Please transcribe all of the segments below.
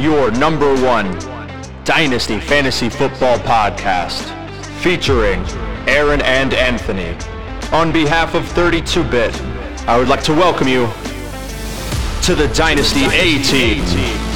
your number one Dynasty Fantasy Football podcast, featuring Aaron and Anthony. On behalf of 32-Bit, I would like to welcome you to the Dynasty A-Team.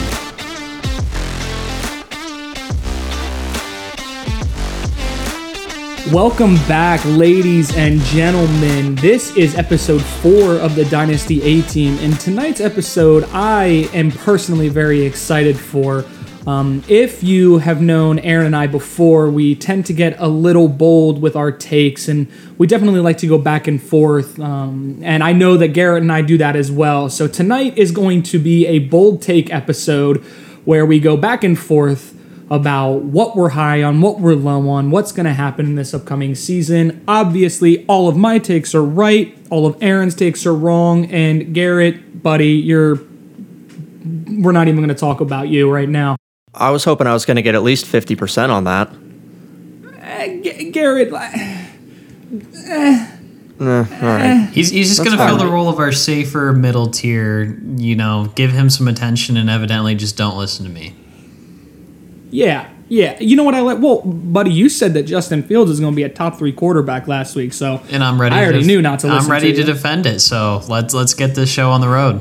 Welcome back, ladies and gentlemen. This is episode four of the Dynasty A Team, and tonight's episode I am personally very excited for. Um, if you have known Aaron and I before, we tend to get a little bold with our takes, and we definitely like to go back and forth. Um, and I know that Garret and I do that as well. So tonight is going to be a bold take episode where we go back and forth about what we're high on, what we're low on, what's going to happen in this upcoming season. Obviously, all of my takes are right, all of Aaron's takes are wrong, and Garret, buddy, you're we're not even going to talk about you right now. I was hoping I was going to get at least 50% on that. Uh, G- Garret, Eh, all right. He's, he's just going to fill fine. the role of our safer middle tier, you know, give him some attention and evidently just don't listen to me. Yeah, yeah. You know what I like? Well, buddy, you said that Justin Fields is going to be a top three quarterback last week, so And I'm ready I already to, knew not to listen I'm ready to to, defend it. So let's let's get this show on the road.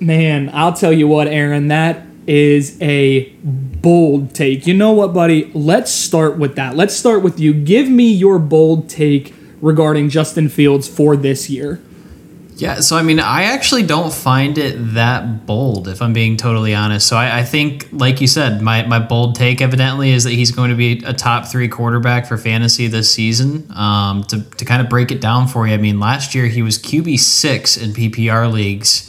Man, I'll tell you what, Aaron, that is a bold take. You know what, buddy? Let's start with that. Let's start with you. Give me your bold take regarding Justin Fields for this year. Yeah, so I mean, I actually don't find it that bold, if I'm being totally honest. So I, I think, like you said, my, my bold take evidently is that he's going to be a top three quarterback for fantasy this season. Um, to, to kind of break it down for you, I mean, last year he was QB six in PPR leagues,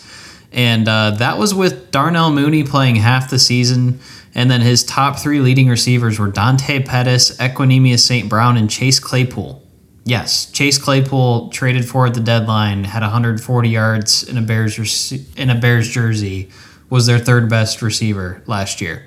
and uh, that was with Darnell Mooney playing half the season. And then his top three leading receivers were Dante Pettis, Equanimeous St. Brown, and Chase Claypool. Yes, Chase Claypool traded for at the deadline had 140 yards in a Bears in a Bears jersey was their third best receiver last year.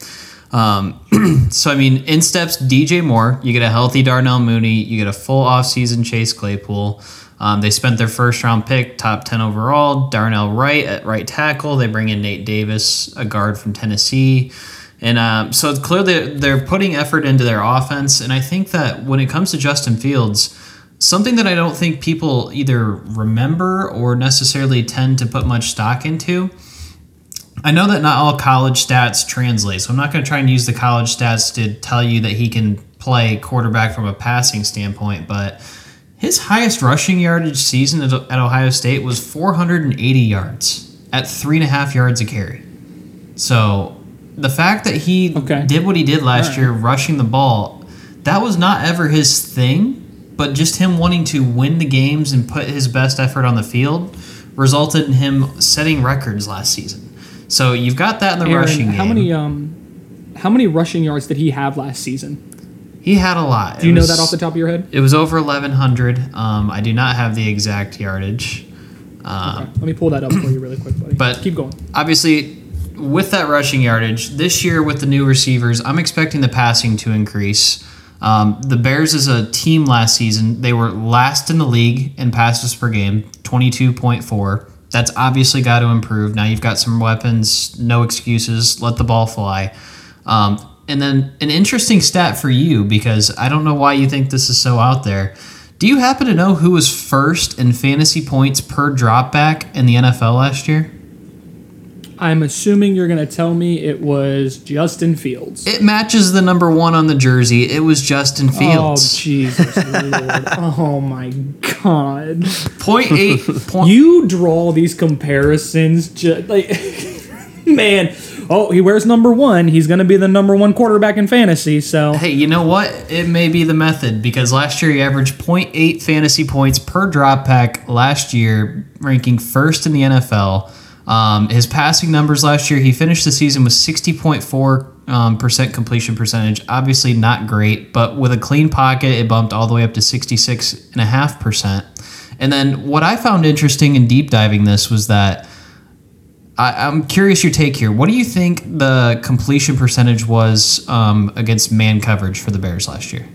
Um, so I mean, in steps DJ Moore. You get a healthy Darnell Mooney. You get a full offseason Chase Claypool. Um, they spent their first round pick, top 10 overall, Darnell Wright at right tackle. They bring in Nate Davis, a guard from Tennessee. And um, so clearly they're putting effort into their offense. And I think that when it comes to Justin Fields, something that I don't think people either remember or necessarily tend to put much stock into. I know that not all college stats translate, so I'm not going to try and use the college stats to tell you that he can play quarterback from a passing standpoint, but his highest rushing yardage season at, at Ohio State was 480 yards at three and a half yards a carry. So the fact that he Okay. did what he did last Alright. year, rushing the ball, that was not ever his thing, but just him wanting to win the games and put his best effort on the field resulted in him setting records last season. So you've got that in the Aaron, rushing game. how many um how many rushing yards did he have last season? he had a lot. Do you know that off the top of your head? It was over 1,100. Um, I do not have the exact yardage. Um, Okay, let me pull that up for you really quick, buddy. But- keep going. obviously with that rushing yardage this year with the new receivers i'm expecting the passing to increase um, the bears as a team last season they were last in the league in passes per game 22.4 that's obviously got to improve. Now you've got some weapons no excuses let the ball fly. Um, and then an interesting stat for you because i don't know why you think this is so out there. Do you happen to know who was first in fantasy points per dropback in the nfl last year I'm assuming you're gonna tell me it was Justin Fields. It matches the number one on the jersey. It was Justin oh, Fields. Oh Jesus Lord! Oh my God! Point eight. Point, You draw these comparisons, just like man. Oh, he wears number one. He's gonna be the number one quarterback in fantasy. So hey, you know what? It may be the method because last year he averaged 0.8 fantasy points per dropback last year, ranking first in the NFL. Um, his passing numbers last year, he finished the season with 60.4 um, percent completion percentage. Obviously not great, but with a clean pocket, it bumped all the way up to 66.5 percent. And then what I found interesting in deep diving this was that I, I'm curious your take here. What do you think the completion percentage was um, against man coverage for the Bears last year?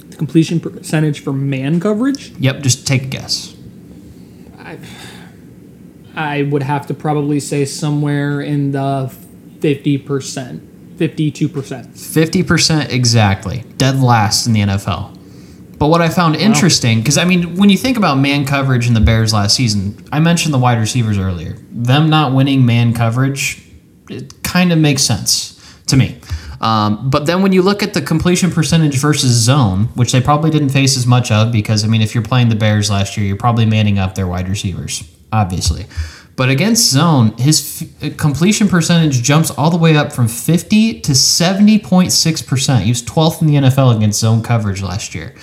The completion percentage for man coverage, Yep, just take a guess. I would have to probably say somewhere in the 50%, 52%. 50% exactly. Dead last in the NFL. But what I found interesting, because I mean, when you think about man coverage in the Bears last season, I mentioned the wide receivers earlier. Them not winning man coverage, it kind of makes sense to me. Um, but then when you look at the completion percentage versus zone, which they probably didn't face as much of, because I mean, if you're playing the Bears last year, you're probably manning up their wide receivers, obviously. But against zone, his f- uh, completion percentage jumps all the way up from 50 to 70.6%. He was 12th in the NFL against zone coverage last year.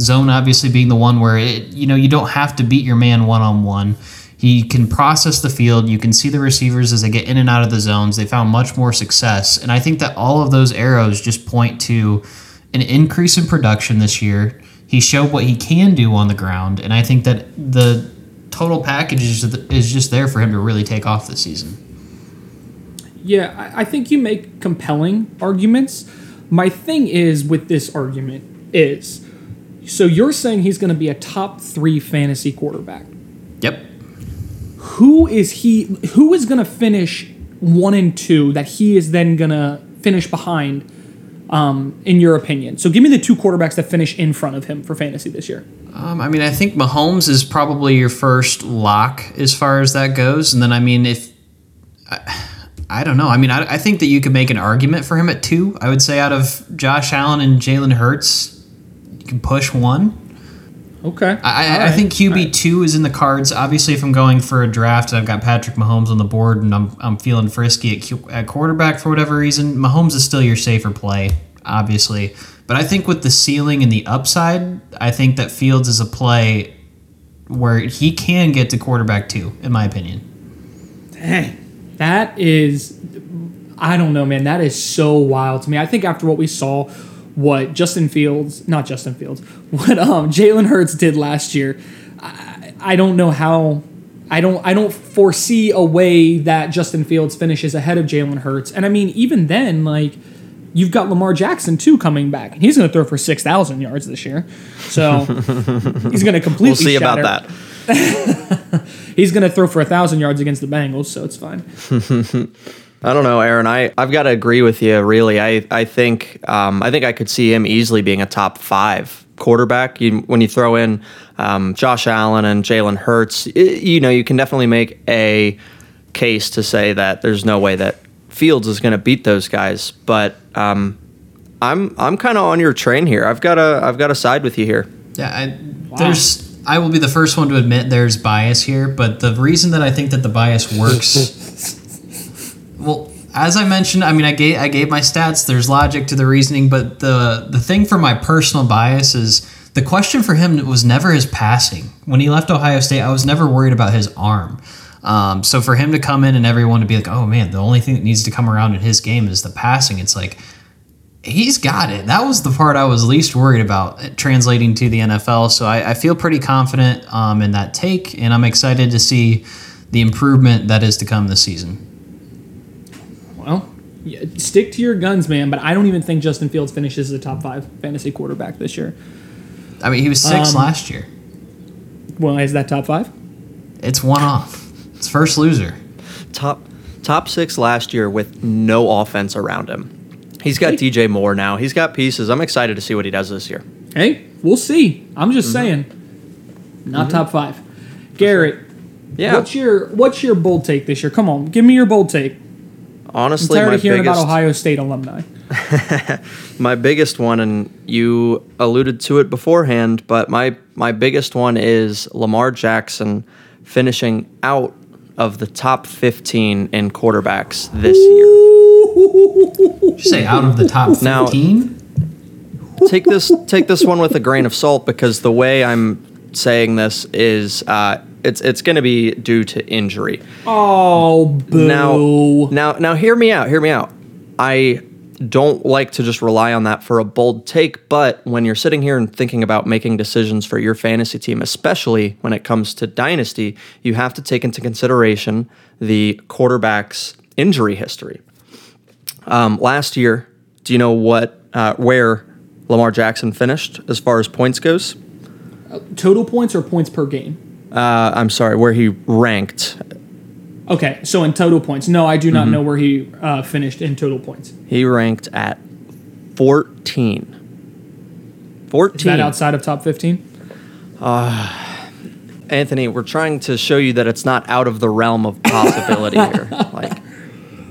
Zone obviously being the one where it, you know you don't have to beat your man one on one. He can process the field. You can see the receivers as they get in and out of the zones. They found much more success, and I think that all of those arrows just point to an increase in production this year. He showed what he can do on the ground, and I think that the total package is, is just there for him to really take off this season. Yeah, I, I think you make compelling arguments. My thing is with this argument is so you're saying he's going to be a top three fantasy quarterback. Yep. Who is he? Who is going to finish one and two that he is then going to finish behind? Um, in your opinion, so give me the two quarterbacks that finish in front of him for fantasy this year. Um, I mean, I think Mahomes is probably your first lock as far as that goes, and then I mean, if I, I don't know, I mean, I, I think that you could make an argument for him at two. I would say out of Josh Allen and Jalen Hurts, you can push one. Okay. I, I think QB two is in the cards. Obviously, if I'm going for a draft, I've got Patrick Mahomes on the board, and I'm, I'm feeling frisky at, Q, at quarterback for whatever reason. Mahomes is still your safer play, obviously, but I think with the ceiling and the upside, I think that Fields is a play where he can get to quarterback two, in my opinion. Dang, that is, I don't know, man. That is so wild to me. I think after what we saw what Justin Fields, not Justin Fields, what um, Jalen Hurts did last year. I, I don't know how. I don't. I don't foresee a way that Justin Fields finishes ahead of Jalen Hurts. And I mean, even then, like you've got Lamar Jackson too coming back, and he's going to throw for six thousand yards this year. So he's going to completely. We'll see shatter. about that. he's going to throw for a thousand yards against the Bengals, so it's fine. I don't know, Aaron. I I've got to agree with you. Really, I I think um, I think I could see him easily being a top five quarterback. You, when you throw in um, Josh Allen and Jalen Hurts, it, you know you can definitely make a case to say that there's no way that Fields is going to beat those guys. But um, I'm I'm kind of on your train here. I've got to I've got to side with you here. Yeah, I, there's. I will be the first one to admit there's bias here, but the reason that I think that the bias works well, as I mentioned, I mean, I gave I gave my stats. There's logic to the reasoning, but the the thing for my personal bias is the question for him was never his passing. When he left Ohio State, I was never worried about his arm. Um, so for him to come in and everyone to be like, "Oh man, the only thing that needs to come around in his game is the passing," it's like he's got it. That was the part I was least worried about translating to the NFL. So I, I feel pretty confident um, in that take, and I'm excited to see the improvement that is to come this season. Well, yeah, stick to your guns, man. But I don't even think Justin Fields finishes as a top five fantasy quarterback this year. I mean, he was six Um, last year. Well, is that top five? It's one off. It's first loser. top top six last year with no offense around him. He's got DJ Moore now. He's got pieces. I'm excited to see what he does this year. Hey, we'll see. I'm just mm-hmm. saying, not mm-hmm. top five. Garret, Yeah. what's your what's your bold take this year? Come on, give me your bold take. Honestly, I'm Honestly, tired my of hearing biggest, about Ohio State alumni. my biggest one, and you alluded to it beforehand, but my my biggest one is Lamar Jackson finishing out of the top 15 in quarterbacks this year. You say out of the top Now- 15? take this take this one with a grain of salt because the way I'm saying this is uh, it's it's going to be due to injury. Oh, boo! Now, now, now, hear me out. Hear me out. I don't like to just rely on that for a bold take, but when you're sitting here and thinking about making decisions for your fantasy team, especially when it comes to dynasty, you have to take into consideration the quarterback's injury history. Um, last year, do you know what uh, where Lamar Jackson finished as far as points goes? Total points or points per game? Uh, I'm sorry, where he ranked Okay, so in total points. No, I do not mm-hmm. know where he uh, finished in total points. He ranked at 14. 14. Is that outside of top 15? Uh, Anthony, we're trying to show you that it's not out of the realm of possibility here. Like,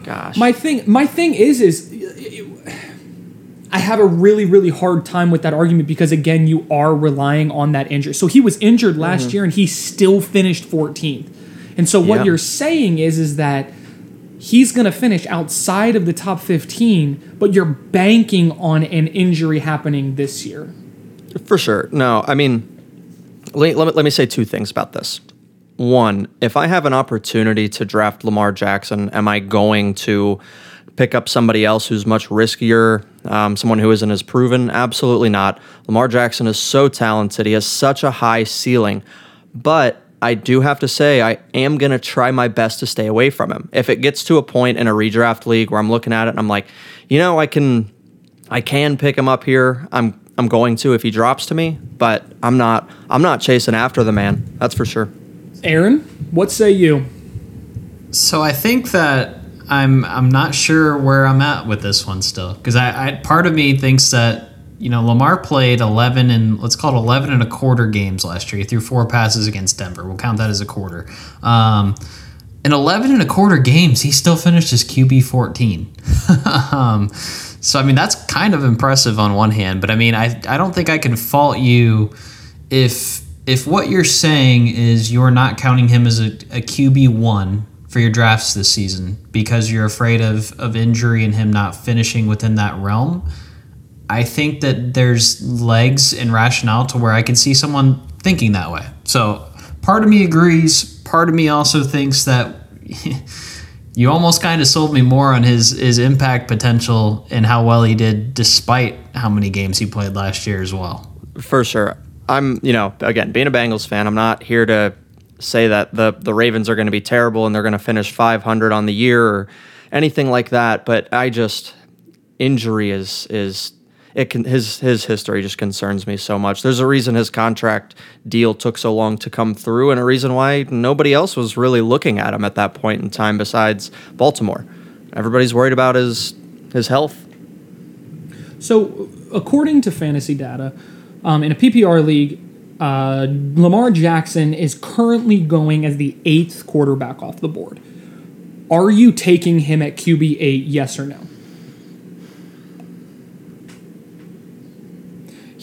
gosh. My thing, my thing is, is I have a really, really hard time with that argument because again, you are relying on that injury. So he was injured last mm-hmm. year and he still finished 14th. And so what Yeah. you're saying is, is that he's going to finish outside of the top 15, but you're banking on an injury happening this year. For sure. No, I mean, let, let, me, let me say two things about this. One, if I have an opportunity to draft Lamar Jackson, am I going to pick up somebody else who's much riskier, um, someone who isn't as proven? Absolutely not. Lamar Jackson is so talented. He has such a high ceiling. But I do have to say, I am going to try my best to stay away from him. If it gets to a point in a redraft league where I'm looking at it and I'm like, you know, I can I can pick him up here. I'm I'm going to if he drops to me, but I'm not I'm not chasing after the man. That's for sure. Aaron, what say you? So I think that I'm I'm not sure where I'm at with this one still because I, I part of me thinks that you know Lamar played 11 and let's call it 11 and a quarter games last year. He threw four passes against Denver. We'll count that as a quarter. Um, in 11 and a quarter games, he still finished as QB 14. um, so I mean that's kind of impressive on one hand, but I mean I I don't think I can fault you if if what you're saying is you're not counting him as a, a QB one for your drafts this season because you're afraid of, of injury and him not finishing within that realm, I think that there's legs and rationale to where I can see someone thinking that way. So part of me agrees. Part of me also thinks that you almost kind of sold me more on his his impact potential and how well he did despite how many games he played last year as well. For sure. I'm, you know, again, being a Bengals fan, I'm not here to say that the the Ravens are going to be terrible and they're going to finish 500 on the year or anything like that, but I just injury is is it can his his history just concerns me so much. There's a reason his contract deal took so long to come through and a reason why nobody else was really looking at him at that point in time besides Baltimore. Everybody's worried about his his health. So, according to fantasy data, um, in a PPR league, uh, Lamar Jackson is currently going as the eighth quarterback off the board. Are you taking him at QB eight? Yes or no?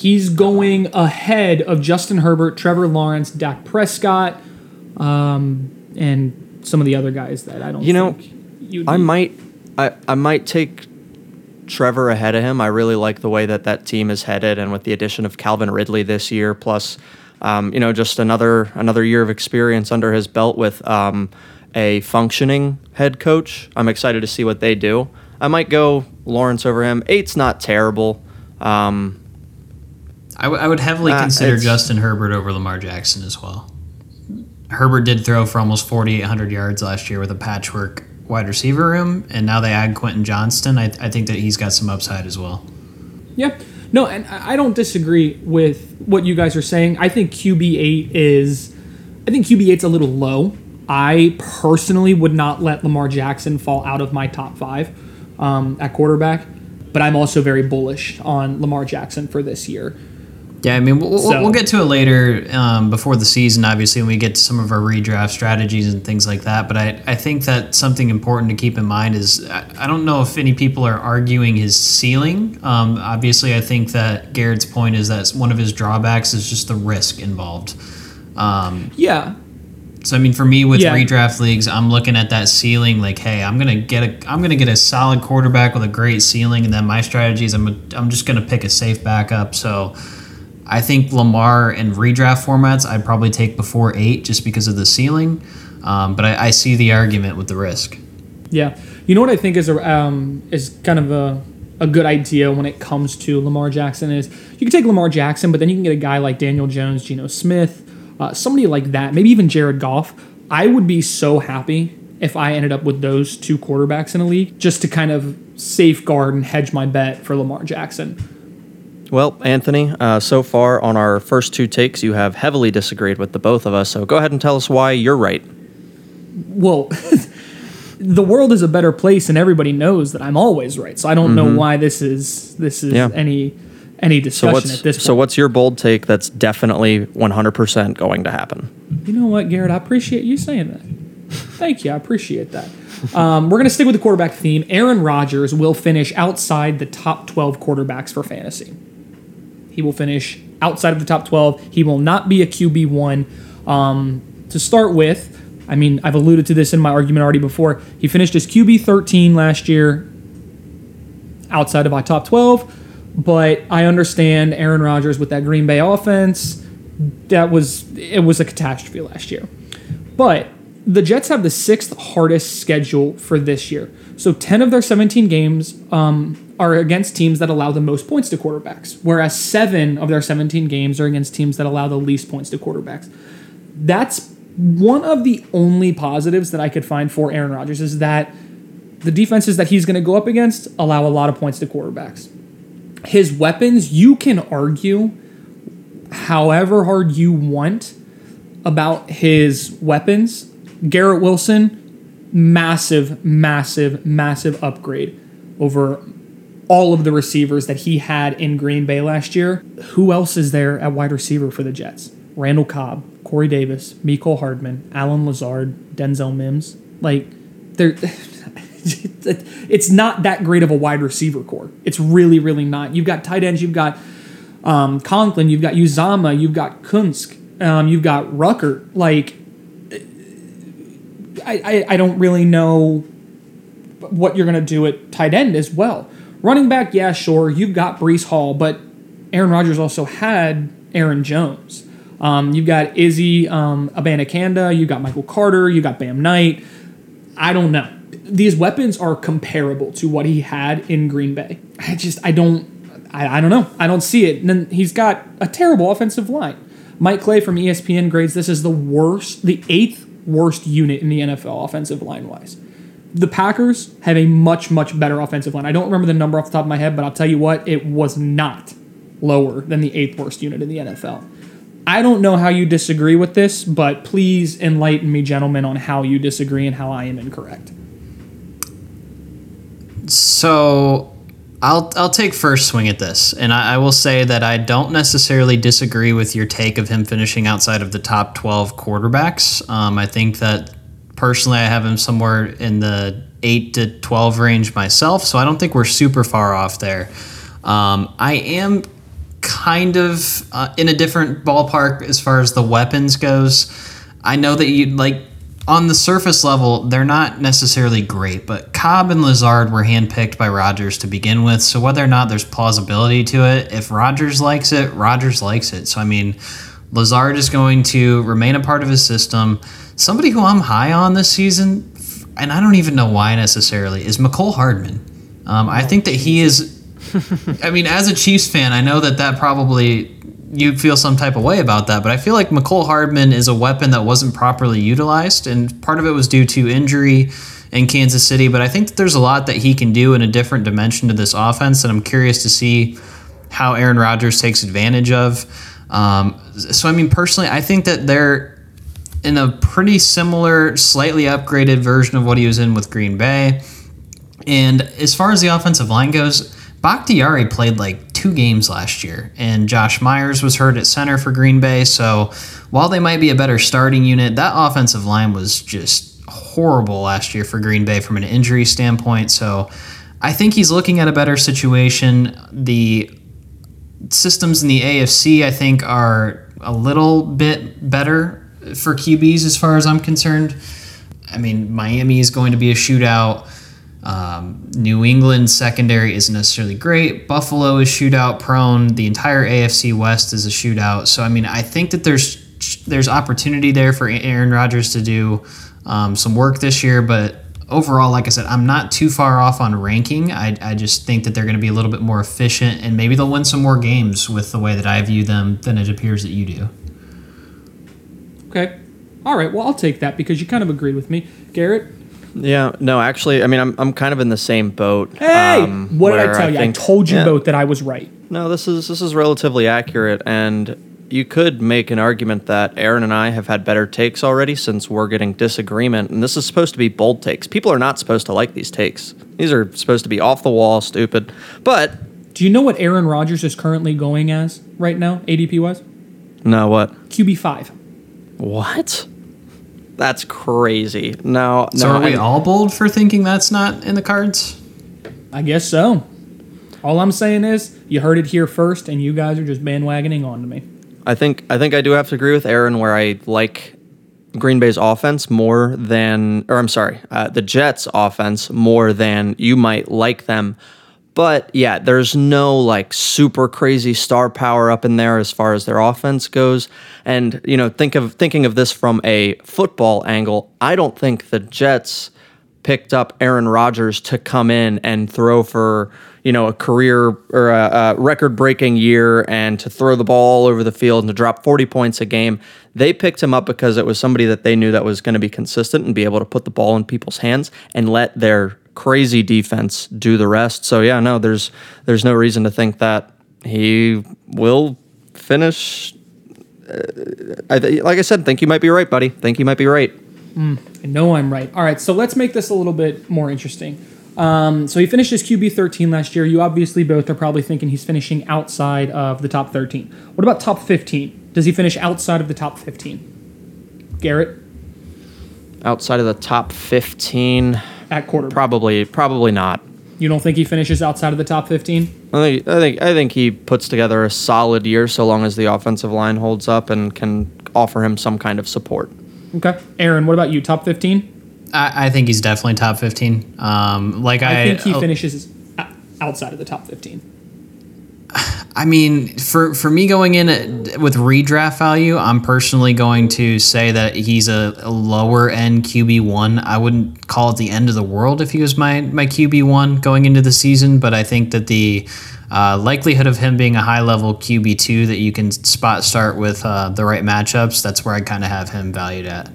He's going ahead of Justin Herbert, Trevor Lawrence, Dak Prescott, um, and some of the other guys that I don't. You know, I might I, I might take Trevor ahead of him. I really like the way that that team is headed, and with the addition of Calvin Ridley this year, plus um, you know just another another year of experience under his belt with um, a functioning head coach. I'm excited to see what they do. I might go Lawrence over him. Eight's not terrible. Um, I, w- I would heavily Uh, consider Justin Herbert over Lamar Jackson as well. Herbert did throw for almost 4,800 yards last year with a patchwork wide receiver room, and now they add Quentin Johnston. I, I think that he's got some upside as well. Yeah. No, and I I don't disagree with what you guys are saying. I think QB eight is, I think QB eight's a little low. I personally would not let Lamar Jackson fall out of my top five um, at quarterback, but I'm also very bullish on Lamar Jackson for this year. Yeah, I mean, we'll, we'll- So- we'll get to it later um, before the season, obviously, when we get to some of our redraft strategies and things like that. But I, I think that something important to keep in mind is I, I don't know if any people are arguing his ceiling. Um, obviously, I think that Garret's point is that one of his drawbacks is just the risk involved. Um, Yeah, so I mean, for me with Yeah. redraft leagues, I'm looking at that ceiling like, hey, I'm gonna get a, I'm gonna get a solid quarterback with a great ceiling, and then my strategy is I'm, I'm just gonna pick a safe backup. So I think Lamar in redraft formats, I'd probably take before eight just because of the ceiling. Um, but I, I see the argument with the risk. Yeah, you know what I think is a um, is kind of a a good idea when it comes to Lamar Jackson is you can take Lamar Jackson, but then you can get a guy like Daniel Jones, Geno Smith, uh, somebody like that, maybe even Jared Goff. I would be so happy if I ended up with those two quarterbacks in a league just to kind of safeguard and hedge my bet for Lamar Jackson. Well, Anthony, uh, so far on our first two takes, you have heavily disagreed with the both of us. So go ahead and tell us why you're right. well, the world is a better place, and everybody knows that I'm always right. So I don't know why this is this is Yeah. any any discussion what's at this point. so what's your bold take that's definitely 100% going to happen? You know what, Garret? I appreciate you saying that. Thank you. I appreciate that. Um, we're going to stick with the quarterback theme. Aaron Rodgers will finish outside the top 12 quarterbacks for fantasy. He will finish outside of the top 12. He will not be a QB1. Um, to start with, I mean, I've alluded to this in my argument already before. He finished as QB 13 last year outside of my top 12, but I understand Aaron Rodgers with that Green Bay offense. That was it was a catastrophe last year. But the Jets have the sixth hardest schedule for this year. So 10 of their 17 games um, are against teams that allow the most points to quarterbacks, whereas seven of their 17 games are against teams that allow the least points to quarterbacks. That's one of the only positives that I could find for Aaron Rodgers is that the defenses that he's going to go up against allow a lot of points to quarterbacks. His weapons, you can argue however hard you want about his weapons. Garrett Wilson, massive, massive, massive upgrade over all of the receivers that he had in Green Bay last year. Who else is there at wide receiver for the Jets? Randall Cobb, Corey Davis, Mecole Hardman, Allen Lazard, Denzel Mims. Like, they're. it's not that great of a wide receiver corps. It's really, really not. You've got tight ends. You've got um, Conklin. You've got Uzomah. You've got Kunsk. Um, you've got Rucker. Like, I, I, I don't really know what you're going to do at tight end as well. Running back, yeah, sure. You've got Breece Hall, but Aaron Rodgers also had Aaron Jones. Um, you've got Izzy um, Abanikanda. You've got Michael Carter. you've got Bam Knight. I don't know. These weapons are comparable to what he had in Green Bay. I just, I don't, I, I don't know. I don't see it. And then he's got a terrible offensive line. Mike Clay from ESPN grades this as the worst, the eighth worst unit in the NFL offensive line wise. The Packers have a much, much better offensive line. I don't remember the number off the top of my head, but I'll tell you what, it was not lower than the eighth worst unit in the NFL. I don't know how you disagree with this, but please enlighten me, gentlemen, on how you disagree and how I am incorrect. So I'll I'll take first swing at this, and I, I will say that I don't necessarily disagree with your take of him finishing outside of the top twelve quarterbacks. Um, I think that personally, I have him somewhere in the eight to twelve range myself, so I don't think we're super far off there. Um, I am kind of uh, in a different ballpark as far as the weapons goes. I know that you like on the surface level, they're not necessarily great, but Cobb and Lazard were handpicked by Rodgers to begin with. So whether or not there's plausibility to it, if Rodgers likes it, Rodgers likes it. So I mean, Lazard is going to remain a part of his system. Somebody who I'm high on this season, and I don't even know why necessarily, is Mecole Hardman. Um, I think that he is. I mean, as a Chiefs fan, I know that that probably you feel some type of way about that, but I feel like Mecole Hardman is a weapon that wasn't properly utilized, and part of it was due to injury in Kansas City. But I think that there's a lot that he can do in a different dimension to this offense, and I'm curious to see how Aaron Rodgers takes advantage of. Um, so, I mean, personally, I think that they're in a pretty similar, slightly upgraded version of what he was in with Green Bay. And as far as the offensive line goes, Bakhtiari played like two games last year, and Josh Myers was hurt at center for Green Bay. So while they might be a better starting unit, that offensive line was just horrible last year for Green Bay from an injury standpoint. So I think he's looking at a better situation. The systems in the AFC, I think, are a little bit better for QBs as far as I'm concerned. I mean, Miami is going to be a shootout. Um, New England secondary isn't necessarily great. Buffalo is shootout prone. The entire AFC West is a shootout. So I mean, I think that there's there's opportunity there for Aaron Rodgers to do um, some work this year. But overall, like I said, I'm not too far off on ranking. I, I just think that they're going to be a little bit more efficient, and maybe they'll win some more games with the way that I view them than it appears that you do. Okay. All right. Well, I'll take that because you kind of agreed with me, Garret. Yeah, no, actually, I mean, I'm, I'm kind of in the same boat. Hey, um, what did I tell you? think- I told you yeah, both that I was right. No, this is this is relatively accurate, and you could make an argument that Aaron and I have had better takes already since we're getting disagreement, and this is supposed to be bold takes. People are not supposed to like these takes. These are supposed to be off the wall, stupid. But Do you know what Aaron Rodgers is currently going as right now, ADP wise? no, what? QB five. What? That's crazy. No, So no. are we and- all bold for thinking that's not in the cards? I guess so. All I'm saying is, you heard it here first, and you guys are just bandwagoning on to me. I think I think I do have to agree with Aaron where I like Green Bay's offense more than, or I'm sorry, uh, the Jets' offense more than you might like them. But yeah, there's no like super crazy star power up in there as far as their offense goes. And you know, think of thinking of this from a football angle. I don't think the Jets picked up Aaron Rodgers to come in and throw for you know a career or a, a record-breaking year and to throw the ball all over the field and to drop 40 points a game. They picked him up because it was somebody that they knew that was going to be consistent and be able to put the ball in people's hands and let their crazy defense do the rest. So yeah, no, there's there's no reason to think that he will finish. Uh, I th- like I said, think you might be right, buddy. Think you might be right. I know I'm right. All right, so let's make this a little bit more interesting. Um, so he finished his QB 13 last year. You obviously both are probably thinking he's finishing outside of the top 13. What about top 15? Does he finish outside of the top 15? Garret Outside of the top 15, at quarterback. probably probably not. you don't think he finishes outside of the top 15? I think I think I think he puts together a solid year so long as the offensive line holds up and can offer him some kind of support. Okay. Aaron, what about you? Top 15? I, I think he's definitely top 15. Um, like I, I think he oh, finishes outside of the top 15. I mean, for for me going in at, with redraft value, I'm personally going to say that he's a, a lower end QB one. I wouldn't call it the end of the world if he was my my QB one going into the season, but I think that the uh, likelihood of him being a high level QB two that you can spot start with uh, the right matchups, that's where I kind of have him valued at.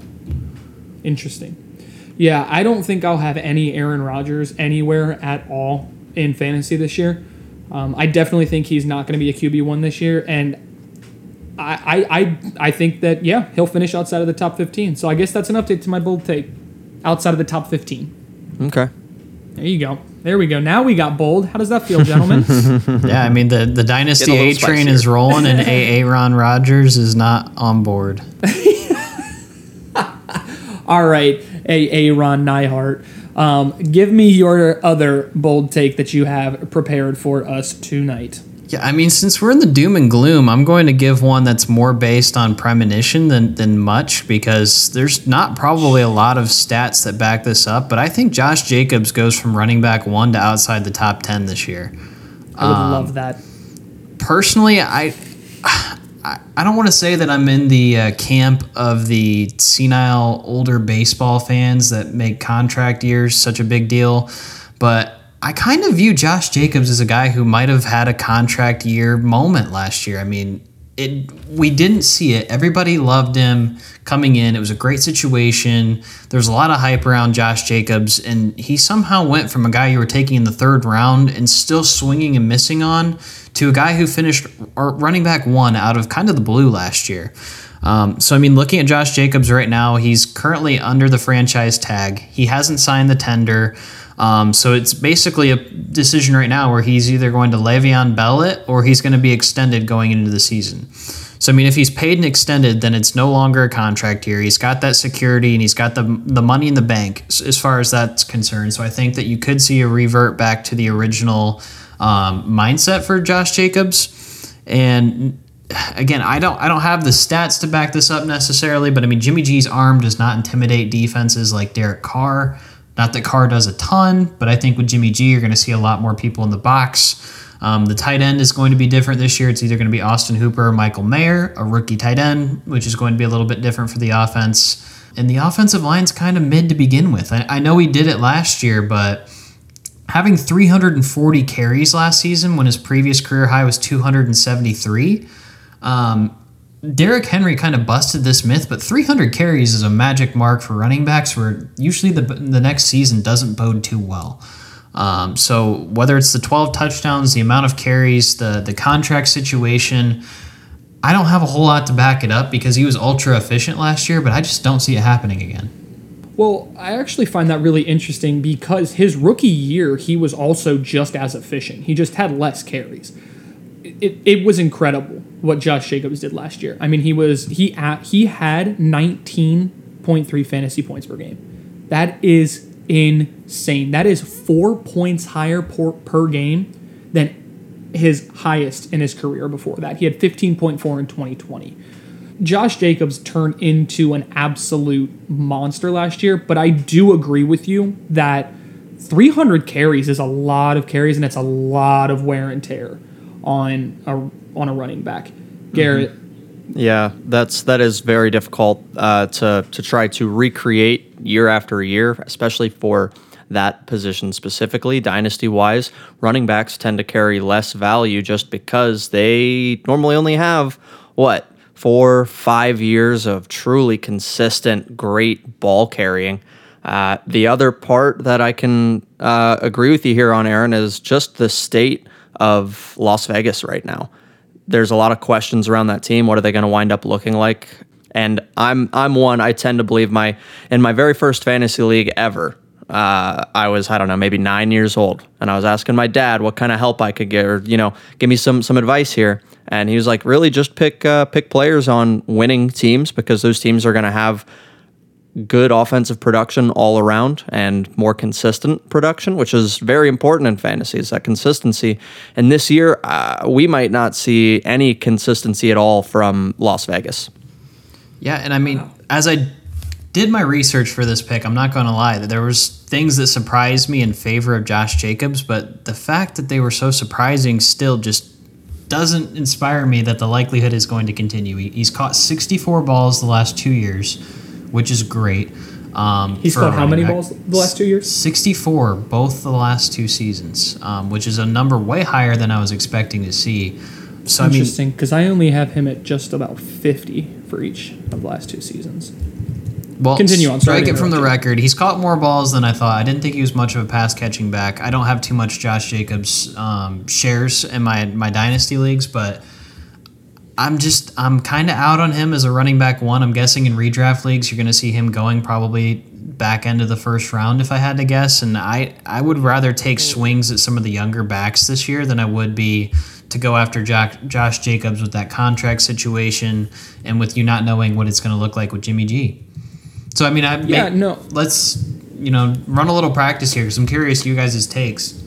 Interesting. Yeah, I don't think I'll have any Aaron Rodgers anywhere at all in fantasy this year. Um, I definitely think he's not going to be a QB one this year, and I, I, I, I think that yeah, he'll finish outside of the top fifteen. So I guess that's an update to my bold take. Outside of the top fifteen. Okay. There you go. There we go. Now we got bold. How does that feel, gentlemen? Yeah, I mean the the dynasty a A train is rolling, and A Ron Rodgers is not on board. all right, a Aaron Nihart. Um, give me your other bold take that you have prepared for us tonight. Yeah, I mean, since we're in the doom and gloom, I'm going to give one that's more based on premonition than, than much because there's not probably a lot of stats that back this up. But I think Josh Jacobs goes from running back one to outside the top 10 this year. I would Um, love that. Personally, I. I I don't want to say that I'm in the uh, camp of the senile older baseball fans that make contract years such a big deal, but I kind of view Josh Jacobs as a guy who might have had a contract year moment last year. I mean, it we didn't see it. Everybody loved him coming in. It was a great situation. There's a lot of hype around Josh Jacobs, and he somehow went from a guy you were taking in the third round and still swinging and missing on to a guy who finished running back one out of kind of the blue last year. Um, so I mean, looking at Josh Jacobs right now, he's currently under the franchise tag. He hasn't signed the tender. Um, so it's basically a decision right now where he's either going to Le'Veon Bell it or he's going to be extended going into the season. So I mean, if he's paid and extended, then it's no longer a contract year. He's got that security and he's got the the money in the bank as far as that's concerned. So I think that you could see a revert back to the original um, mindset for Josh Jacobs. And again, I don't I don't have the stats to back this up necessarily, but I mean Jimmy G's arm does not intimidate defenses like Derek Carr. Not that Carr does a ton, but I think with Jimmy G, you're going to see a lot more people in the box. Um, the tight end is going to be different this year. It's either going to be Austin Hooper or Michael Mayer, a rookie tight end, which is going to be a little bit different for the offense. And the offensive line's kind of mid to begin with. I, I know he did it last year, but having 340 carries last season when his previous career high was 273. Um, Derrick Henry kind of busted this myth, but 300 carries is a magic mark for running backs where usually the, the next season doesn't bode too well. Um, so whether it's the 12 touchdowns, the amount of carries, the the contract situation, I don't have a whole lot to back it up because he was ultra efficient last year, but I just don't see it happening again. Well, I actually find that really interesting because his rookie year, he was also just as efficient. He just had less carries. It, it was incredible what Josh Jacobs did last year. I mean, he was he at, he had 19.3 fantasy points per game. That is insane. That is 4 points higher per, per game than his highest in his career before that. He had 15.4 in 2020. Josh Jacobs turned into an absolute monster last year, but I do agree with you that 300 carries is a lot of carries and it's a lot of wear and tear on a on a running back. Garret, Yeah, that's that is very difficult uh, to to try to recreate year after year, especially for that position specifically, dynasty wise. Running backs tend to carry less value just because they normally only have what four, five years of truly consistent, great ball carrying. Uh, the other part that I can uh, agree with you here on, Aaron, is just the state of Las Vegas right now there's a lot of questions around that team. What are they going to wind up looking like? And I'm I'm one. I tend to believe my in my very first fantasy league ever. Uh, I was I don't know maybe nine years old, and I was asking my dad what kind of help I could get, or you know, give me some some advice here. And he was like, really, just pick uh, pick players on winning teams because those teams are going to have good offensive production all around and more consistent production, which is very important in fantasy, is that consistency. And this year, uh, we might not see any consistency at all from Las Vegas. Yeah, and I mean, as I did my research for this pick, I'm not going to lie that there was things that surprised me in favor of Josh Jacobs, but the fact that they were so surprising still just doesn't inspire me that the likelihood is going to continue. He, he's caught 64 balls the last two years, which is great. Um, he's caught how many back. balls the last two years? 64 both the last two seasons, um, which is a number way higher than I was expecting to see. So Interesting, because I only have him at just about 50 for each of the last two seasons. Well, Continue on, Strike it from the record. He's caught more balls than I thought. I didn't think he was much of a pass catching back. I don't have too much Josh Jacobs um, shares in my my dynasty leagues, but I'm just I'm kind of out on him as a running back one. I'm guessing in redraft leagues you're going to see him going probably back end of the first round if I had to guess. And I I would rather take mm. swings at some of the younger backs this year than I would be to go after Jack, Josh Jacobs with that contract situation and with you not knowing what it's going to look like with Jimmy G. So I mean, I Yeah, no. Let's you know run a little practice here because I'm curious you guys' takes.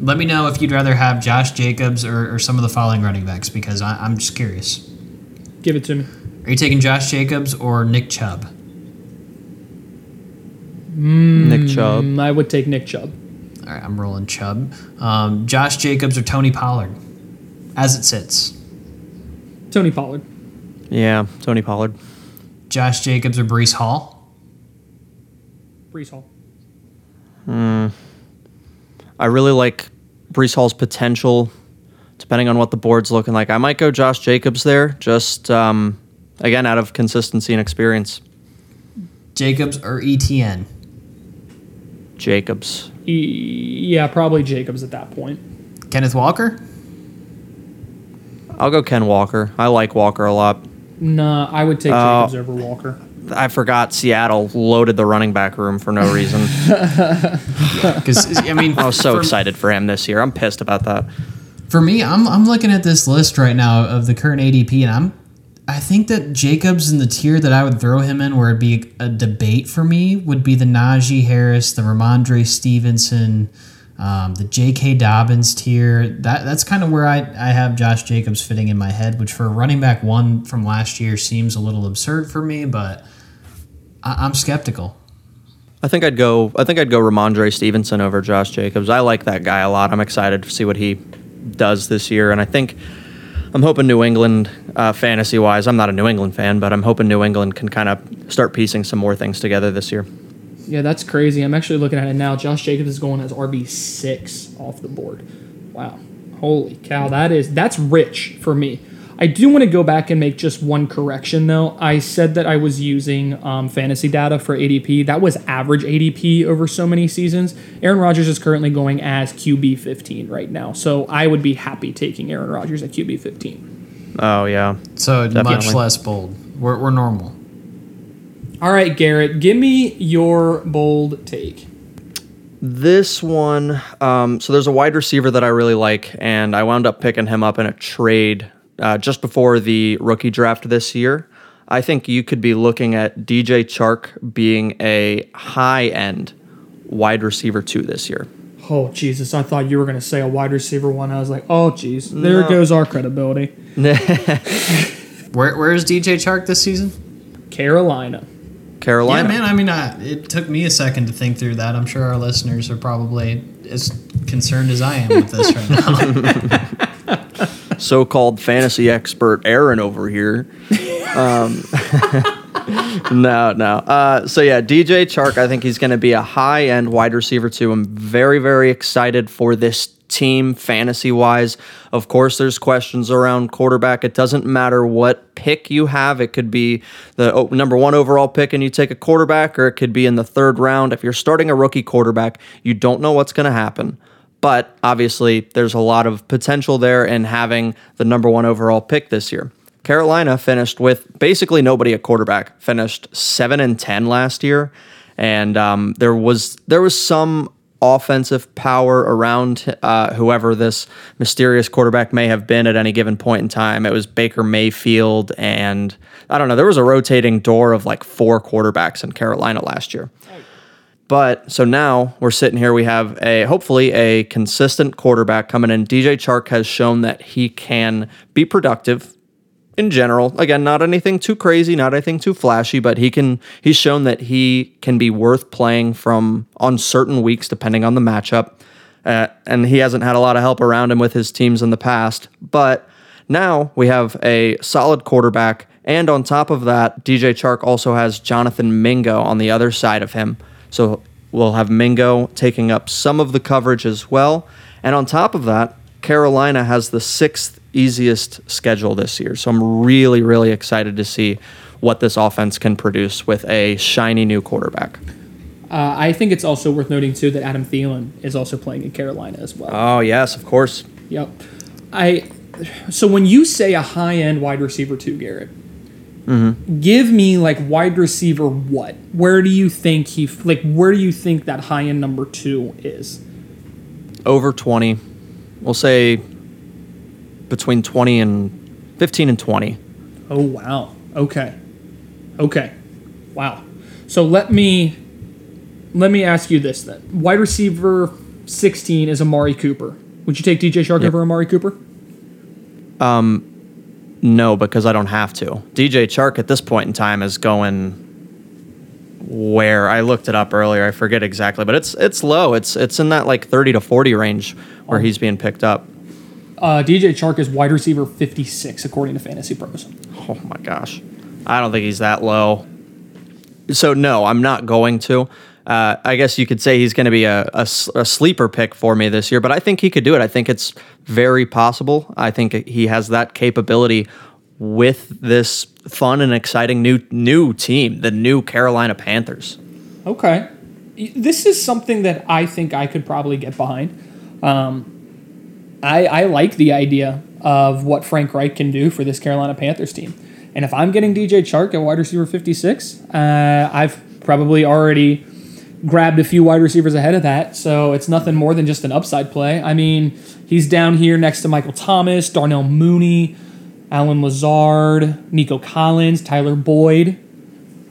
Let me know if you'd rather have Josh Jacobs or, or some of the following running backs because I, I'm just curious. Give it to me. Are you taking Josh Jacobs or Nick Chubb? Nick Chubb. Mm, I would take Nick Chubb. All right, I'm rolling Chubb. Um, Josh Jacobs or Tony Pollard, as it sits. Tony Pollard. Yeah, Tony Pollard. Josh Jacobs or Breece Hall. Breece Hall. I really like Breece Hall's potential, depending on what the board's looking like. I might go Josh Jacobs there, just um, again out of consistency and experience. Jacobs or ETN. Jacobs. E- yeah, probably Jacobs at that point. Kenneth Walker. I'll go Ken Walker. I like Walker a lot. Nah, I would take Uh, Jacobs over Walker. I forgot Seattle loaded the running back room for no reason. Because I mean, I was so for- excited for him this year. I'm pissed about that. For me, I'm I'm looking at this list right now of the current ADP, and I'm I think that Jacobs in the tier that I would throw him in, where it'd be a debate for me, would be the Najee Harris, the Rhamondre Stevenson, um, the J.K. Dobbins tier. That that's kind of where I I have Josh Jacobs fitting in my head, which for a running back one from last year seems a little absurd for me, but I, I'm skeptical. I think I'd go. I think I'd go Rhamondre Stevenson over Josh Jacobs. I like that guy a lot. I'm excited to see what he does this year, and I think I'm hoping New England, uh, fantasy wise, I'm not a New England fan, but I'm hoping New England can kind of start piecing some more things together this year. Yeah, that's crazy. I'm actually looking at it now. Josh Jacobs is going as RB six off the board. Wow, holy cow! That is that's rich for me. I do want to go back and make just one correction though. I said that I was using um, fantasy data for ADP. That was average ADP over so many seasons. Aaron Rodgers is currently going as QB 15 right now, so I would be happy taking Aaron Rodgers at QB 15. Oh yeah. So much less bold. We're, we're normal. All right, Garret, give me your bold take. This one, um, so there's a wide receiver that I really like, and I wound up picking him up in a trade uh, just before the rookie draft this year. I think you could be looking at DJ Chark being a high end wide receiver two this year. Oh Jesus! I thought you were going to say a wide receiver one. I was like, oh jeez, there No. goes our credibility. Where, where is DJ Chark this season? Carolina. Carolina. Yeah, man. I mean, I, it took me a second to think through that. I'm sure our listeners are probably as concerned as I am with this right now. so called fantasy expert Aaron over here. Um, no, no. Uh, so yeah, DJ Chark, I think he's going to be a high end wide receiver too. I'm very, very excited for this team fantasy wise. Of course, there's questions around quarterback. It doesn't matter what pick you have. It could be the number one overall pick and you take a quarterback, or it could be in the third round. If you're starting a rookie quarterback, you don't know what's going to happen. But obviously, there's a lot of potential there in having the number one overall pick this year. Carolina finished with basically nobody at quarterback. Finished seven and ten last year, and um, there was there was some offensive power around uh, whoever this mysterious quarterback may have been at any given point in time. It was Baker Mayfield, and I don't know. There was a rotating door of like four quarterbacks in Carolina last year. But so now we're sitting here. We have a hopefully a consistent quarterback coming in. DJ Chark has shown that he can be productive in general. Again, not anything too crazy, not anything too flashy, but he can. He's shown that he can be worth playing from on certain weeks, depending on the matchup. Uh, and he hasn't had a lot of help around him with his teams in the past. But now we have a solid quarterback, and on top of that, DJ Chark also has Jonathan Mingo on the other side of him. So we'll have Mingo taking up some of the coverage as well. And on top of that, Carolina has the sixth easiest schedule this year. So I'm really, really excited to see what this offense can produce with a shiny new quarterback. Uh, I think it's also worth noting too that Adam Thielen is also playing in Carolina as well. Oh, yes, of course. Yep. I. So when you say a high end wide receiver too, Garret, Mm-hmm. give me like wide receiver what? Where do you think he like? Where do you think that high end number two is? Over 20. We'll say between 20 and 15 and 20. Oh wow. Okay. Okay. Wow. So let me let me ask you this then. Wide receiver 16 is Amari Cooper. Would you take DJ Chark over Amari Cooper? Um, No, because I don't have to. DJ Chark at this point in time is going where I looked it up earlier. I forget exactly, but it's it's low. It's it's in that like 30 to 40 range where he's being picked up. Uh, DJ Chark is wide receiver 56 according to Fantasy Pros. Oh my gosh. I don't think he's that low. So no, I'm not going to. Uh, I guess you could say he's going to be a a sleeper pick for me this year, but I think he could do it. I think it's very possible. I think he has that capability with this fun and exciting new new team, the new Carolina Panthers. Okay. This is something that I think I could probably get behind. Um, I, I like the idea of what Frank Reich can do for this Carolina Panthers team. And if I'm getting DJ Chark at wide receiver 56, uh, I've probably already grabbed a few wide receivers ahead of that. So it's nothing more than just an upside play. I mean, he's down here next to Michael Thomas, Darnell Mooney, Allen Lazard, Nico Collins, Tyler Boyd.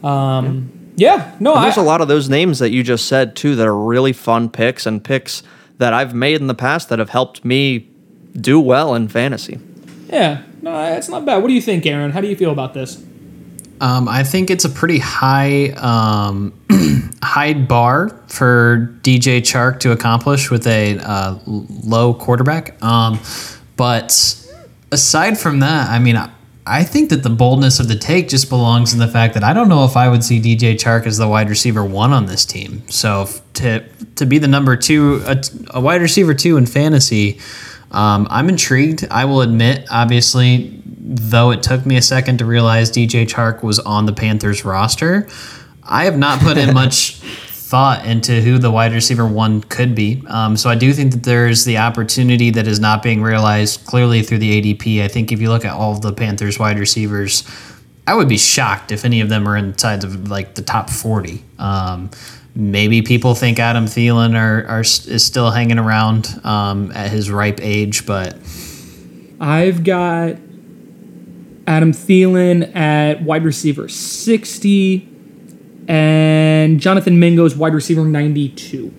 Um, yeah. no, And there's a lot of those names that you just said too that are really fun picks and picks that I've made in the past that have helped me do well in fantasy. Yeah, no, it's not bad. What do you think, Aaron? How do you feel about this? Um, I think it's a pretty high um, high bar for DJ Chark to accomplish with a uh, low quarterback. Um, but aside from that, I mean, I, I think that the boldness of the take just belongs in the fact that I don't know if I would see DJ Chark as the wide receiver one on this team. So to to be the number two, a, a wide receiver two in fantasy. Um, I'm intrigued. I will admit, obviously, though it took me a second to realize DJ Chark was on the Panthers roster, I have not put in much thought into who the wide receiver one could be. Um, so I do think that there's the opportunity that is not being realized clearly through the ADP. I think if you look at all of the Panthers wide receivers, I would be shocked if any of them are inside of like the top 40. Um, maybe people think Adam Thielen are, are is still hanging around um, at his ripe age, but I've got Adam Thielen at wide receiver 60 and Jonathan Mingo's wide receiver 92.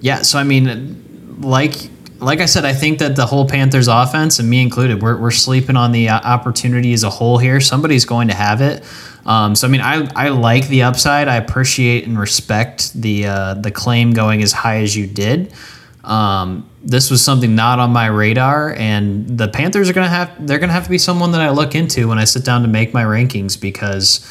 Yeah, so I mean, like like I said, I think that the whole Panthers offense, and me included, we're, we're sleeping on the uh, opportunity as a whole here. Somebody's going to have it. Um, so I mean, I, I like the upside. I appreciate and respect the uh, the claim going as high as you did. Um, this was something not on my radar, and the Panthers are gonna have they're gonna have to be someone that I look into when I sit down to make my rankings because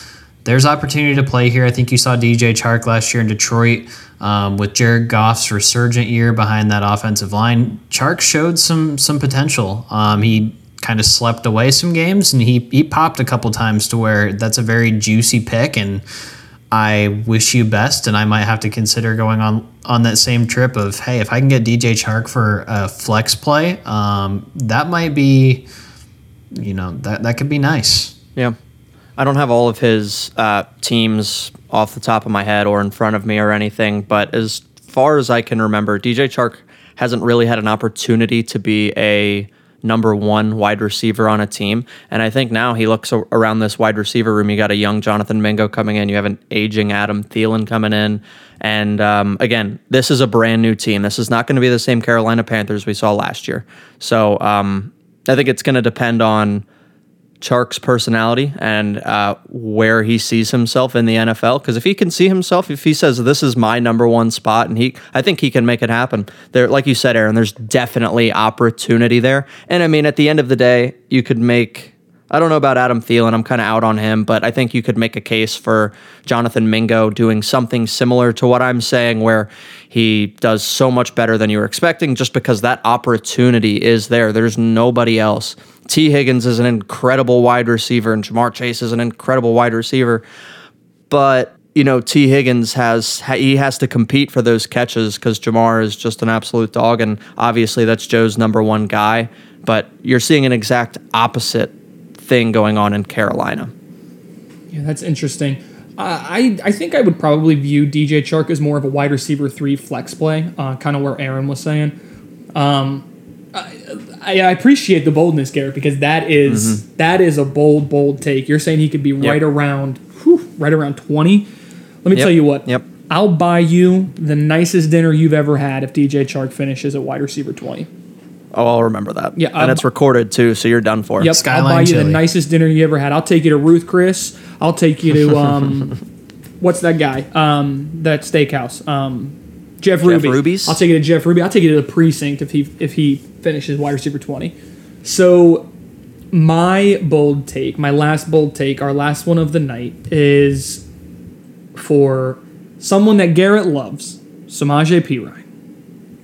there's opportunity to play here. I think you saw DJ Chark last year in Detroit um, with Jared Goff's resurgent year behind that offensive line. Chark showed some some potential. Um, he kind of slept away some games, and he he popped a couple times to where that's a very juicy pick and. I wish you best, and I might have to consider going on on that same trip of hey, if I can get DJ Chark for a flex play, um, that might be, you know, that that could be nice. Yeah. I don't have all of his uh, teams off the top of my head or in front of me or anything, but as far as I can remember, DJ Chark hasn't really had an opportunity to be a number one wide receiver on a team. And I think now he looks around this wide receiver room. You got a young Jonathan Mingo coming in. You have an aging Adam Thielen coming in. And um, again, this is a brand new team. This is not going to be the same Carolina Panthers we saw last year. So um, I think it's going to depend on Chark's personality and uh, where he sees himself in the NFL. Because if he can see himself, if he says this is my number one spot, and he, I think he can make it happen. There, like you said, Aaron, there's definitely opportunity there. And I mean, at the end of the day, you could make. I don't know about Adam Thielen. I'm kind of out on him, but I think you could make a case for Jonathan Mingo doing something similar to what I'm saying, where he does so much better than you were expecting, just because that opportunity is there. There's nobody else Tee Higgins is an incredible wide receiver, and Ja'Marr Chase is an incredible wide receiver. But you know, Tee Higgins has he has to compete for those catches because Jamar is just an absolute dog, and obviously that's Joe's number one guy. But you're seeing an exact opposite thing going on in Carolina. Yeah, that's interesting. Uh, I I think I would probably view DJ Chark as more of a wide receiver three flex play, uh, kind of where Aaron was saying. Um, I, appreciate the boldness, Garret, because that is, mm-hmm. that is a bold, bold take. You're saying he could be yep. right around whew, right around twenty. Let me yep. tell you what. Yep. I'll buy you the nicest dinner you've ever had if DJ Chark finishes at wide receiver twenty. Oh, I'll remember that. Yeah, and it's recorded too, so you're done for. Yep, Skyline I'll buy you the nicest dinner you ever had. I'll take you to Ruth Chris. I'll take you to um, what's that guy? Um, that steakhouse. Um, Jeff, Jeff Ruby. Ruby's? I'll take it to Jeff Ruby. I'll take it to the precinct if he if he finishes wide receiver twenty. So my bold take, my last bold take, our last one of the night is for someone that Garret loves, Samaje Perine.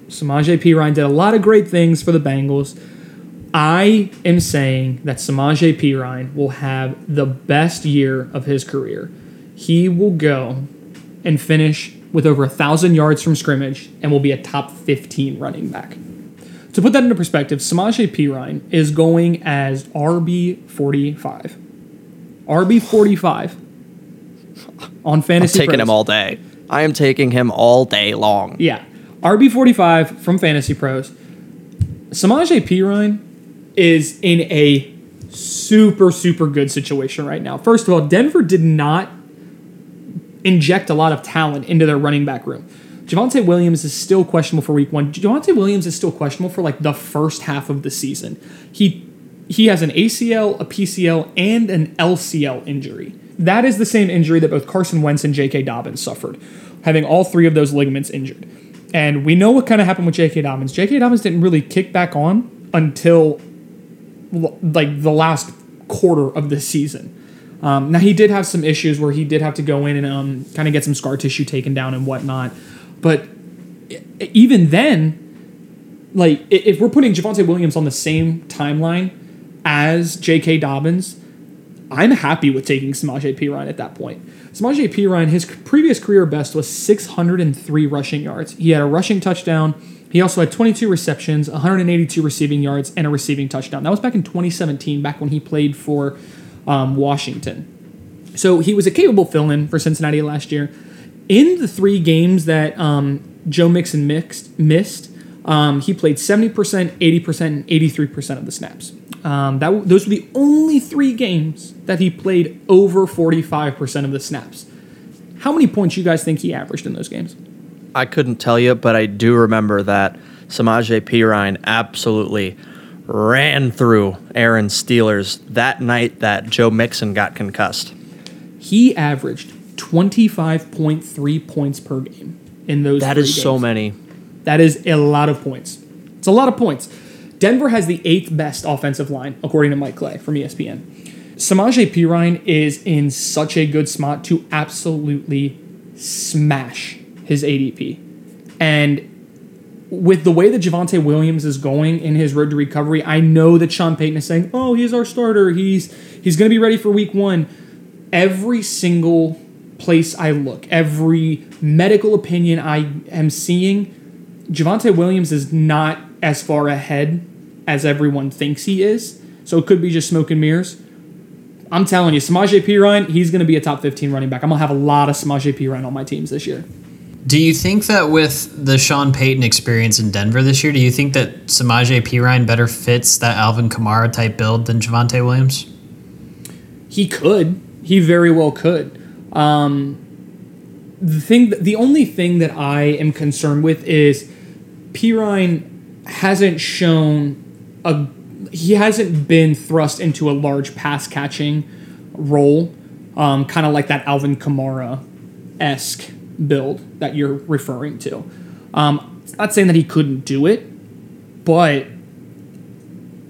Samaje Perine did a lot of great things for the Bengals. I am saying that Samaje Perine will have the best year of his career. He will go and finish with over a thousand yards from scrimmage and will be a top 15 running back. To put that into perspective, Samaje Perine is going as RB 45. RB 45 on fantasy. I'm taking Pros. him all day. I am taking him all day long. Yeah. RB 45 from Fantasy Pros. Samaje Perine is in a super, super good situation right now. First of all, Denver did not inject a lot of talent into their running back room. Javonte Williams is still questionable for week one. Javonte Williams is still questionable for like the first half of the season. He he has an ACL, a PCL, and an LCL injury. That is the same injury that both Carson Wentz and J.K. Dobbins suffered, having all three of those ligaments injured. And we know what kind of happened with J.K. Dobbins. J.K. Dobbins didn't really kick back on until like the last quarter of the season. Um, now he did have some issues where he did have to go in and um, kind of get some scar tissue taken down and whatnot. But even then, like if we're putting Javonte Williams on the same timeline as J.K. Dobbins, I'm happy with taking Samaje Perine at that point. Samaje Perine, his previous career best was 603 rushing yards. He had a rushing touchdown. He also had 22 receptions, 182 receiving yards, and a receiving touchdown. That was back in 2017, back when he played for um, Washington. So he was a capable fill-in for Cincinnati last year. In the three games that um, Joe Mixon mixed, missed, um, he played 70%, 80%, and 83% of the snaps. Um, that those were the only three games that he played over 45% of the snaps. How many points you guys think he averaged in those games? I couldn't tell you, but I do remember that Samaje Perine absolutely ran through Aaron Steelers that night that Joe Mixon got concussed. He averaged 25.3 points per game in those That is so many. That is a lot of points. It's a lot of points. Denver has the eighth best offensive line, according to Mike Clay from ESPN. Samaje Perine is in such a good spot to absolutely smash his ADP. And with the way that Javonte Williams is going in his road to recovery, I know that Sean Payton is saying, "Oh, he's our starter. He's he's going to be ready for Week One." Every single place I look, every medical opinion I am seeing, Javonte Williams is not as far ahead as everyone thinks he is. So it could be just smoke and mirrors. I'm telling you, Samaje Perine, he's going to be a top 15 running back. I'm going to have a lot of Samaje Perine on my teams this year. Do you think that with the Sean Payton experience in Denver this year, do you think that Samaje Perine better fits that Alvin Kamara type build than Javonte Williams? He could. He very well could. Um, the thing, the only thing that I am concerned with is Perine hasn't shown a. He hasn't been thrust into a large pass catching role, um, kind of like that Alvin Kamara esque build that you're referring to. Um, not saying that he couldn't do it, but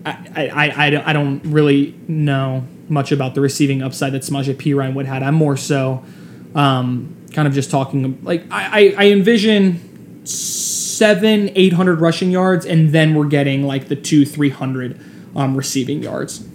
I, I, I, I don't really know much about the receiving upside that Samaje Perine would have. I'm more so um, kind of just talking like I, I, I envision seven, eight hundred rushing yards, and then we're getting like the two, three hundred um, receiving yards.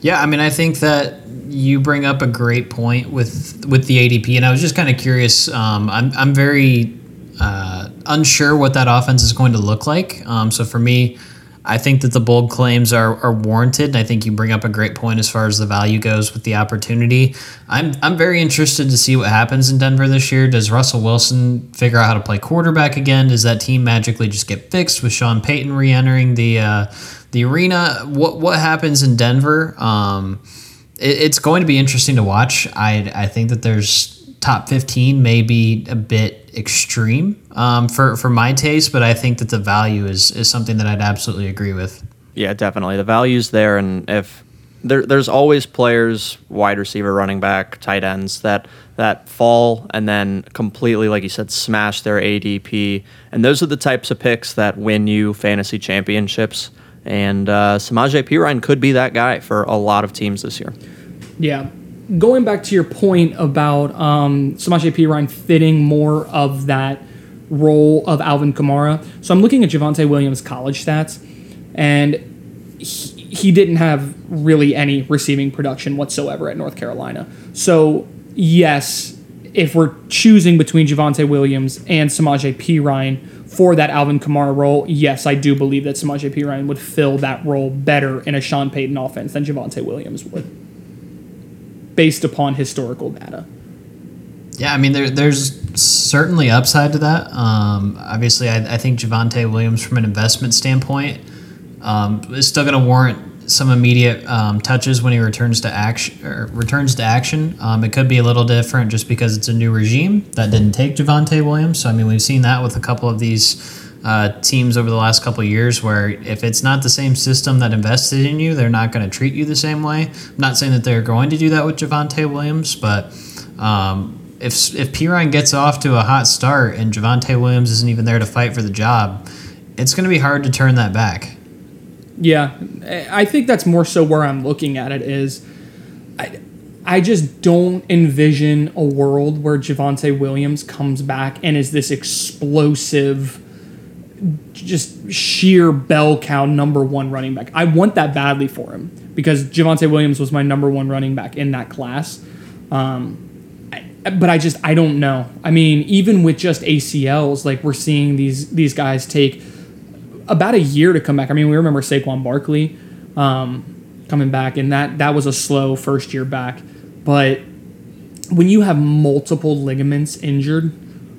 Yeah, I mean, I think that you bring up a great point with with the ADP, and I was just kind of curious. Um, I'm I'm very uh, unsure what that offense is going to look like. Um, so for me, I think that the bold claims are, are warranted, and I think you bring up a great point as far as the value goes with the opportunity. I'm I'm very interested to see what happens in Denver this year. Does Russell Wilson figure out how to play quarterback again? Does that team magically just get fixed with Sean Payton re-entering the uh, the arena? What what happens in Denver? Um, it, it's going to be interesting to watch. I I think that there's top 15 may be a bit extreme um, for for my taste, but I think that the value is is something that I'd absolutely agree with. Yeah, definitely. The value's there, and if there, there's always players, wide receiver, running back, tight ends that that fall and then completely, like you said, smash their ADP, and those are the types of picks that win you fantasy championships. And uh, Samaje Perine could be that guy for a lot of teams this year. Yeah. Going back to your point about um, Samaje Perine fitting more of that role of Alvin Kamara. So I'm looking at Javonte Williams' college stats, and he, he didn't have really any receiving production whatsoever at North Carolina. So, yes, if we're choosing between Javonte Williams and Samaje Perine for that Alvin Kamara role, yes, I do believe that Samaje Perine would fill that role better in a Sean Payton offense than Javonte Williams would based upon historical data. Yeah, I mean, there, there's certainly upside to that. Um, obviously, I, I think Javonte Williams, from an investment standpoint, um, is still going to warrant some immediate um, touches when he returns to action. Or returns to action. Um, it could be a little different just because it's a new regime that didn't take Javonte Williams. So I mean, we've seen that with a couple of these. Uh, teams over the last couple years where if it's not the same system that invested in you, they're not going to treat you the same way. I'm not saying that they're going to do that with Javonte Williams, but um, if if Perine gets off to a hot start and Javonte Williams isn't even there to fight for the job, it's going to be hard to turn that back. Yeah, I think that's more so where I'm looking at it is I, I just don't envision a world where Javonte Williams comes back and is this explosive just sheer bell cow number one running back. I want that badly for him because Javonte Williams was my number one running back in that class. Um, I, but I just I don't know. I mean, even with just ACLs, like we're seeing these these guys take about a year to come back. I mean, we remember Saquon Barkley um, coming back, and that that was a slow first year back. But when you have multiple ligaments injured,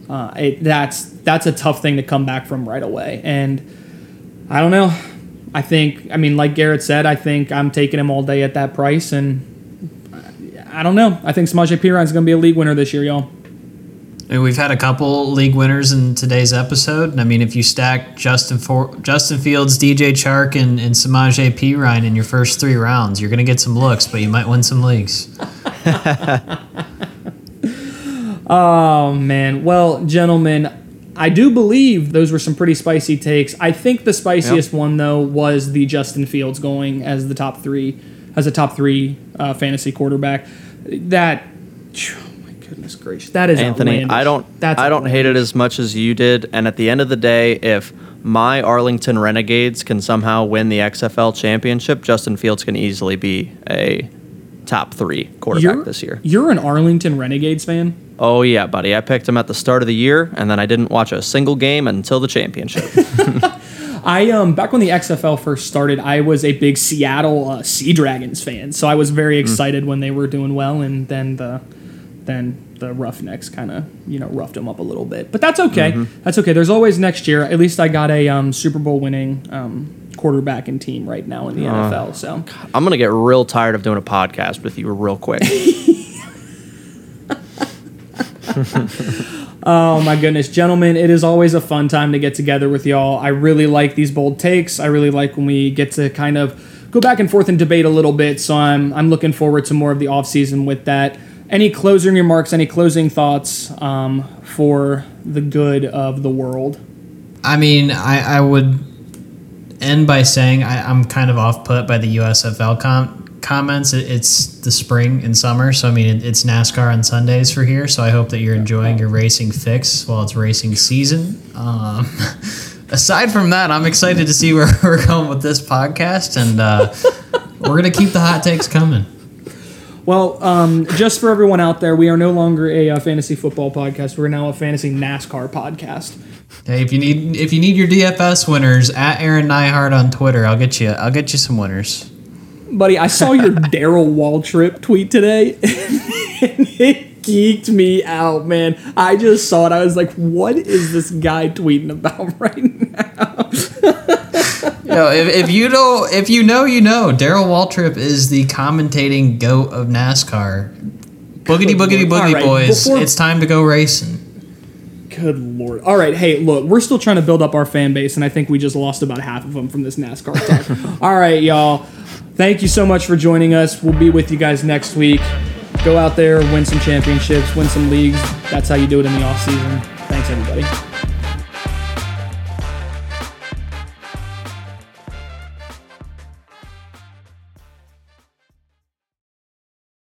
uh, it, that's that's a tough thing to come back from right away. And I don't know. I think I mean, like Garret said, I think I'm taking him all day at that price, and I don't know. I think Samaje is going to be a league winner this year, y'all. And we've had a couple league winners in today's episode. I mean, if you stack Justin For- Justin Fields, DJ Chark, and, and Samaje Perine in your first three rounds, you're going to get some looks, but you might win some leagues. oh man. Well, gentlemen, I do believe those were some pretty spicy takes. I think the spiciest yep. one though was the Justin Fields going as the top three, as a top three uh, fantasy quarterback. That oh, my goodness gracious, that is Anthony. Outlandish. I don't. That's I don't hate it as much as you did. And at the end of the day, if my Arlington Renegades can somehow win the XFL championship, Justin Fields can easily be a top three quarterback you're, this year. You're an Arlington Renegades fan. Oh yeah, buddy. I picked him at the start of the year, and then I didn't watch a single game until the championship. I um back when the XFL first started, I was a big Seattle uh, Sea Dragons fan, so I was very mm. excited mm. when they were doing well, and then the then the Roughnecks kind of you know roughed them up a little bit. But that's okay. Mm-hmm. That's okay. There's always next year. At least I got a um, Super Bowl winning um, quarterback and team right now in the uh, NFL. So I'm gonna get real tired of doing a podcast with you real quick. oh my goodness, gentlemen! It is always a fun time to get together with y'all. I really like these bold takes. I really like when we get to kind of go back and forth and debate a little bit. So I'm I'm looking forward to more of the off season with that any closing remarks, any closing thoughts um, for the good of the world? I mean, I, I would end by saying I, am kind of off put by the USFL com- comments. It, it's the spring and summer, so I mean, it, it's NASCAR on Sundays for here. So I hope that you're enjoying your racing fix while it's racing season. Um, aside from that, I'm excited to see where we're going with this podcast, and uh, we're gonna keep the hot takes coming. Well, um, just for everyone out there, we are no longer a uh, fantasy football podcast. We're now a fantasy NASCAR podcast. Hey, if you need if you need your DFS winners at Aaron Nihart on Twitter, I'll get you I'll get you some winners. Buddy, I saw your Darrell Waltrip tweet today, and it geeked me out, man. I just saw it. I was like, "What is this guy tweeting about right now?" Yo, if, if you know, if you know, you know. Darrell Waltrip is the commentating goat of NASCAR. Boogity, boogity, boogity, right, boys! Before, it's time to go racing. Good lord! All right, hey, look, we're still trying to build up our fan base, and I think we just lost about half of them from this NASCAR talk. All right, y'all. Thank you so much for joining us. We'll be with you guys next week. Go out there, win some championships, win some leagues. That's how you do it in the off season. Thanks, everybody.